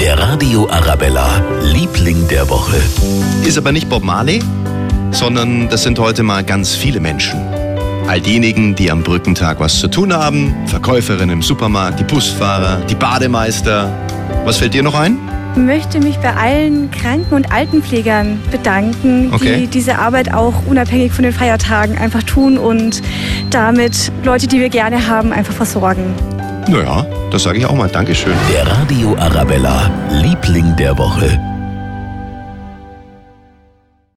Der Radio Arabella, Liebling der Woche. Ist aber nicht Bob Marley, sondern das sind heute mal ganz viele Menschen. All diejenigen, die am Brückentag was zu tun haben, Verkäuferinnen im Supermarkt, die Busfahrer, die Bademeister. Was fällt dir noch ein? Ich möchte mich bei allen Kranken- und Altenpflegern bedanken, Okay. die diese Arbeit auch unabhängig von den Feiertagen einfach tun und damit Leute, die wir gerne haben, einfach versorgen. Naja, das sage ich auch mal. Dankeschön. Der Radio Arabella, Liebling der Woche.